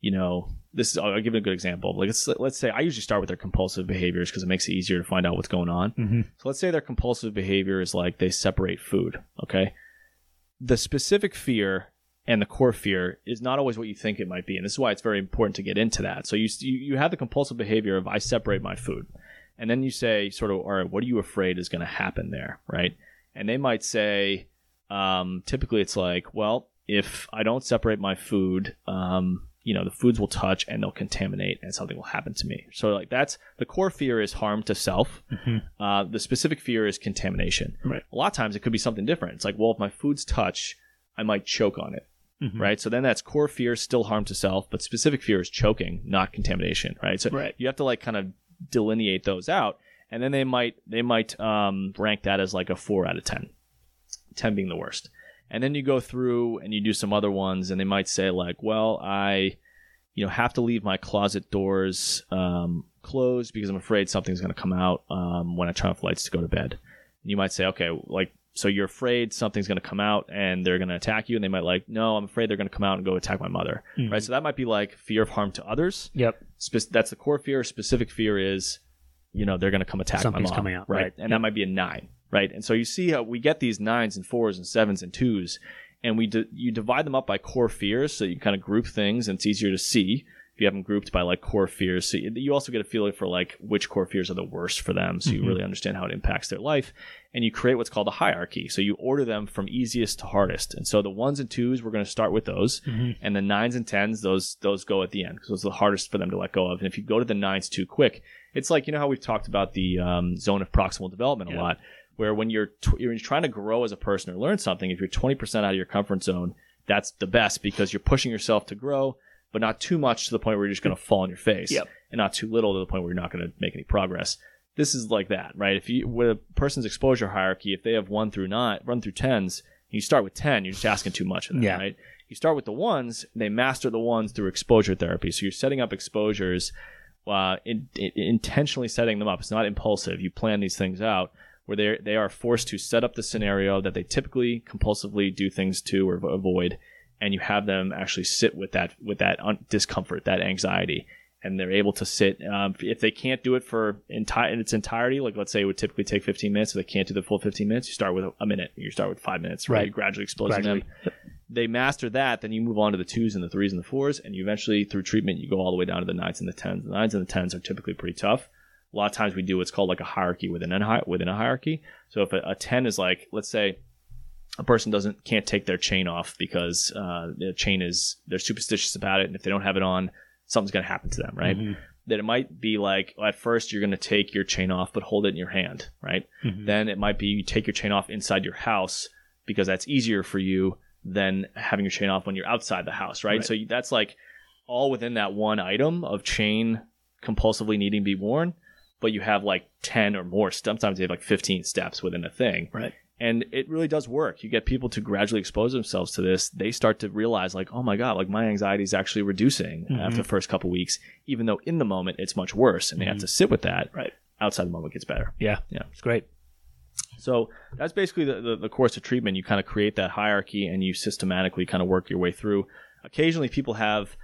you know, this is I'll give you a good example. Like let's let's say I usually start with their compulsive behaviors because it makes it easier to find out what's going on. Mm-hmm. So let's say their compulsive behavior is like they separate food, okay? The specific fear and the core fear is not always what you think it might be, and this is why it's very important to get into that. So you you, you have the compulsive behavior of I separate my food. And then you say sort of all right, what are you afraid is going to happen there, right? And they might say um, typically it's like, well, if I don't separate my food, um, you know, the foods will touch and they'll contaminate and something will happen to me. So like that's the core fear is harm to self. Mm-hmm. Uh, the specific fear is contamination. Right. A lot of times it could be something different. It's like, well, if my foods touch, I might choke on it. Mhm. right? So then that's core fear, still harm to self, but specific fear is choking, not contamination, right? So Right. you have to like kind of delineate those out, and then they might they might um, rank that as like a four out of 10, 10 being the worst. And then you go through and you do some other ones, and they might say like, well, I, you know, have to leave my closet doors um, closed because I'm afraid something's going to come out um, when I turn off lights to go to bed. And you might say, okay, like, so you're afraid something's going to come out and they're going to attack you, and they might like, no, I'm afraid they're going to come out and go attack my mother, Mhm. right? So that might be like fear of harm to others. Yep. Spe- that's the core fear. Specific fear is, you know, they're going to come attack Something's my mom, coming out, right? right. And that might be a nine, right? And so you see how we get these nines and fours and sevens and twos, and we di- you divide them up by core fears, so you kind of group things, and it's easier to see if you have them grouped by like core fears. So you, you also get a feeling for like which core fears are the worst for them, so you Mhm. really understand how it impacts their life, and you create what's called a hierarchy. So you order them from easiest to hardest, and so the ones and twos we're going to start with those Mhm. and the nines and tens those those go at the end because those are the hardest for them to let go of and if you go to the nines too quick it's like you know how we've talked about the um, zone of proximal development a Yeah. lot where when you're tw- you're trying to grow as a person or learn something if you're 20% out of your comfort zone that's the best because you're pushing yourself to grow but not too much to the point where you're just going to fall on your face Yep. and not too little to the point where you're not going to make any progress. This is like that right? If you with a person's exposure hierarchy if they have one through nine run through tens you start with 10 you're just asking too much of them Yeah. right? You start with the ones they master the ones through exposure therapy. So you're setting up exposures uh, in, in- intentionally setting them up. It's not impulsive. You plan these things out where they they are forced to set up the scenario that they typically compulsively do things to or avoid and you have them actually sit with that with that un- discomfort that anxiety and they're able to sit um, if they can't do it for enti- in its entirety like let's say it would typically take 15 minutes if they can't do the full 15 minutes you start with a minute you start with five minutes right, gradually exposing Gradually. them they master that, then you move on to the twos and the threes and the fours, and you eventually through treatment you go all the way down to the nines and the tens. The nines and the tens are typically pretty tough. A lot of times we do what's called like a hierarchy within a hi- within a hierarchy. So if a, a ten is like, let's say, a person doesn't can't take their chain off because uh, the chain is they're superstitious about it, and if they don't have it on, something's going to happen to them, right? Mhm. That it might be like at first you're going to take your chain off, but hold it in your hand, right? Mhm. then it might be you take your chain off inside your house because that's easier for you than having your chain off when you're outside the house, right? Right. So that's like all within that one item of chain compulsively needing to be worn, but you have like 10 or more. Sometimes you have like 15 steps within a thing. Right. And it really does work. You get people to gradually expose themselves to this. They start to realize, like, oh my God, like my anxiety is actually reducing Mhm. after the first couple weeks, even though in the moment it's much worse. And they have Mhm. to sit with that. Right. Outside the moment gets better. Yeah. Yeah. It's great. So that's basically the, the, the course of treatment. You kind of create that hierarchy and you systematically kind of work your way through. Occasionally, people have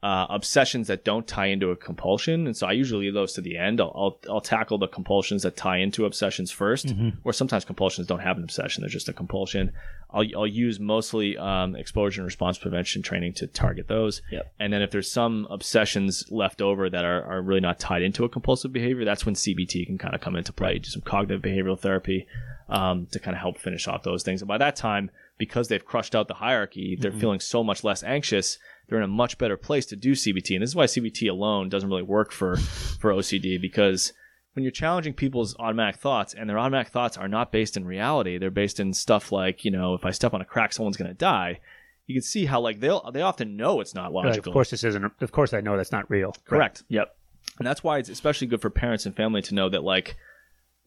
uh, obsessions that don't tie into a compulsion, and so I usually leave those to the end. I'll, I'll, I'll tackle the compulsions that tie into obsessions 1st Mhm. or sometimes compulsions don't have an obsession; they're just a compulsion. I'll, I'll use mostly um, exposure and response prevention training to target those. Yep. And then if there's some obsessions left over that are, are really not tied into a compulsive behavior, that's when CBT can kind of come into play. Do some cognitive behavioral therapy um, to kind of help finish off those things. And by that time, because they've crushed out the hierarchy, they're Mhm. feeling so much less anxious. They're in a much better place to do CBT. And this is why CBT alone doesn't really work for, for OCD because when you're challenging people's automatic thoughts and their automatic thoughts are not based in reality, they're based in stuff like, you know, if I step on a crack, someone's going to die. You can see how like they'll they often know it's not Right, logical. Of course, this isn't. Of course, I know that's not real. Correct. Yep. And that's why it's especially good for parents and family to know that like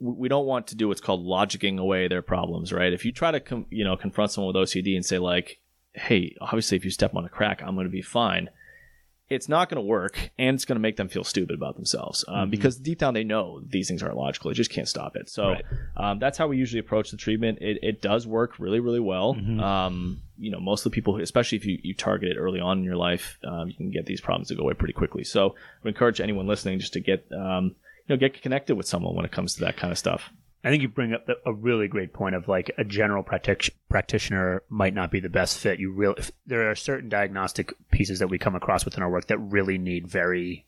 we don't want to do what's called logicking away their problems, right? If you try to com- you know confront someone with OCD and say like, "Hey, obviously if you step on a crack, I'm going to be fine." It's not going to work, and it's going to make them feel stupid about themselves um, Mhm. because deep down they know these things aren't logical. They just can't stop it. So Right. um, that's how we usually approach the treatment. It, it does work really, really well. Mhm. Um, you know, most of the people, especially if you, you target it early on in your life, um, you can get these problems to go away pretty quickly. So I would encourage anyone listening just to get, um, you know, get connected with someone when it comes to that kind of stuff. I think you bring up the- a really great point of like a general practic- practitioner might not be the best fit. You really, if there are certain diagnostic pieces that we come across within our work that really need very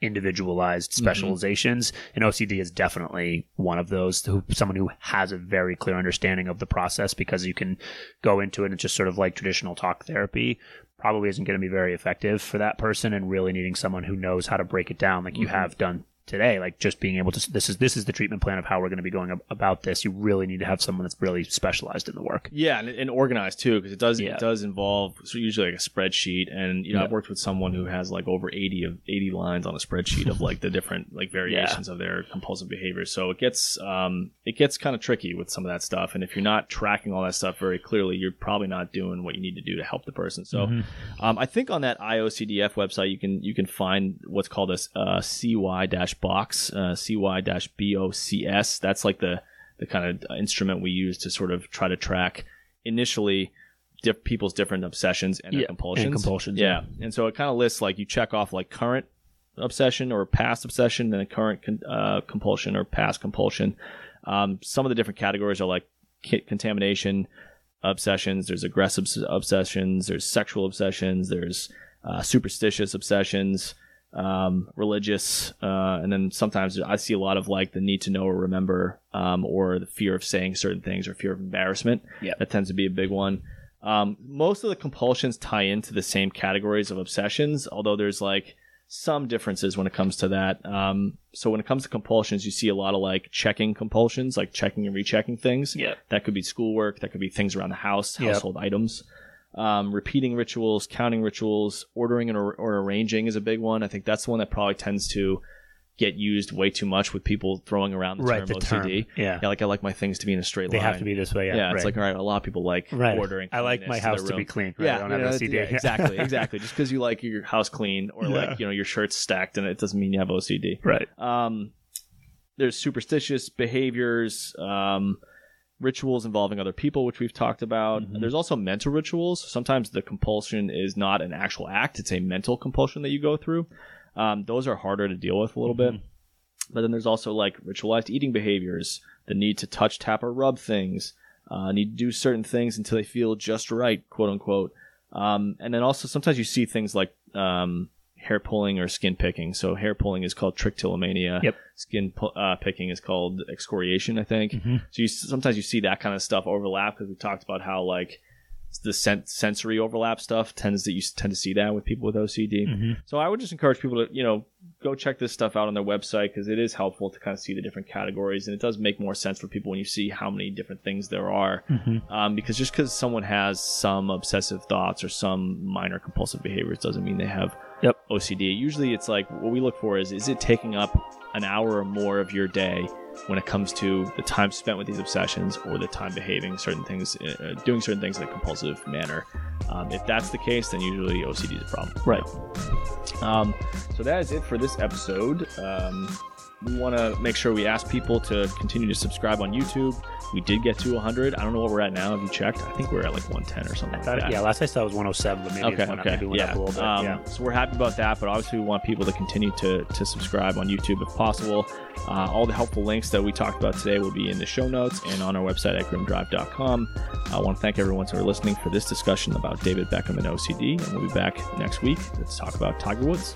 individualized specializations, and OCD is definitely one of those. Who someone who has a very clear understanding of the process because you can go into it and just sort of like traditional talk therapy probably isn't going to be very effective for that person, and really needing someone who knows how to break it down, like you Mhm. have done today. Like just being able to this is this is the treatment plan of how we're going to be going ab- about this. You really need to have someone that's really specialized in the work. Yeah, and, and organized too, because it does Yeah. it does involve so usually like a spreadsheet, and you know Yeah. I've worked with someone who has like over eighty of eighty lines on a spreadsheet of like the different like variations of their compulsive behaviors. So it gets um it gets kind of tricky with some of that stuff, and if you're not tracking all that stuff very clearly, you're probably not doing what you need to do to help the person. So um, I think on that IOCDF website you can you can find what's called a uh, CY dash BOCS, uh, CY dash BOCS. That's like the the kind of instrument we use to sort of try to track initially diff- people's different obsessions and their Yeah, compulsions. and compulsions, yeah. And so it kind of lists like you check off like current obsession or past obsession, then a current con- uh, compulsion or past compulsion. Um, some of the different categories are like ki- contamination obsessions. There's aggressive obsessions. There's sexual obsessions. There's uh, superstitious obsessions, um, religious, uh, and then sometimes I see a lot of like the need to know or remember, um, or the fear of saying certain things or fear of embarrassment. Yeah. that tends to be a big one. Um, most of the compulsions tie into the same categories of obsessions, although there's like some differences when it comes to that. Um, so when it comes to compulsions, you see a lot of like checking compulsions, like checking and rechecking things. Yeah. That could be schoolwork. That could be things around the house, Yep. household items. Um, repeating rituals, counting rituals, ordering and or, or arranging is a big one. I think that's the one that probably tends to get used way too much with people throwing around the Right, term the OCD. term. Yeah. Yeah, like I like my things to be in a straight They line. They have to be this way. Yeah, Yeah, it's like all right. A lot of people like Right. ordering. I like my house their to be clean. Right? Yeah, I don't have know, OCD. yeah, (laughs) exactly, exactly. Just because you like your house clean or Yeah. like you know your shirt's stacked, and it doesn't mean you have OCD. right. Um, there's superstitious behaviors, um, rituals involving other people, which we've talked about. Mhm. There's also mental rituals. Sometimes the compulsion is not an actual act; it's a mental compulsion that you go through. Um, those are harder to deal with a little bit. But then there's also like ritualized eating behaviors, the need to touch, tap, or rub things, uh, need to do certain things until they feel just right, quote unquote. Um, and then also sometimes you see things like um, hair pulling or skin picking. So hair pulling is called trichotillomania. Yep. Skin pu- uh, picking is called excoriation, I think. Mhm. So you sometimes you see that kind of stuff overlap because we talked about how like the sen- sensory overlap stuff tends that you tend to see that with people with OCD. Mhm. So I would just encourage people to, you know, go check this stuff out on their website because it is helpful to kind of see the different categories, and it does make more sense for people when you see how many different things there are. Mhm. Um, because just because someone has some obsessive thoughts or some minor compulsive behaviors doesn't mean they have Yep. OCD. Usually, it's like what we look for is is it taking up an hour or more of your day when it comes to the time spent with these obsessions or the time behaving certain things, uh, doing certain things in a compulsive manner. Um, if that's the case, then usually OCD is a problem. Right. Um, so that is it for this episode. Um, we want to make sure we ask people to continue to subscribe on YouTube. We did get to 100. I don't know what we're at now. Have you checked? I think we're at like 110 or something I like thought, that. yeah, last I saw it was 107, but maybe Okay, it went, okay, up, maybe yeah. up a little bit. Um, yeah. So we're happy about that, but obviously we want people to continue to, to subscribe on YouTube if possible. Uh, all the helpful links that we talked about today will be in the show notes and on our website at grimdrive.com. I want to thank everyone for listening for this discussion about David Beckham and OCD, and we'll be back next week to talk about Tiger Woods.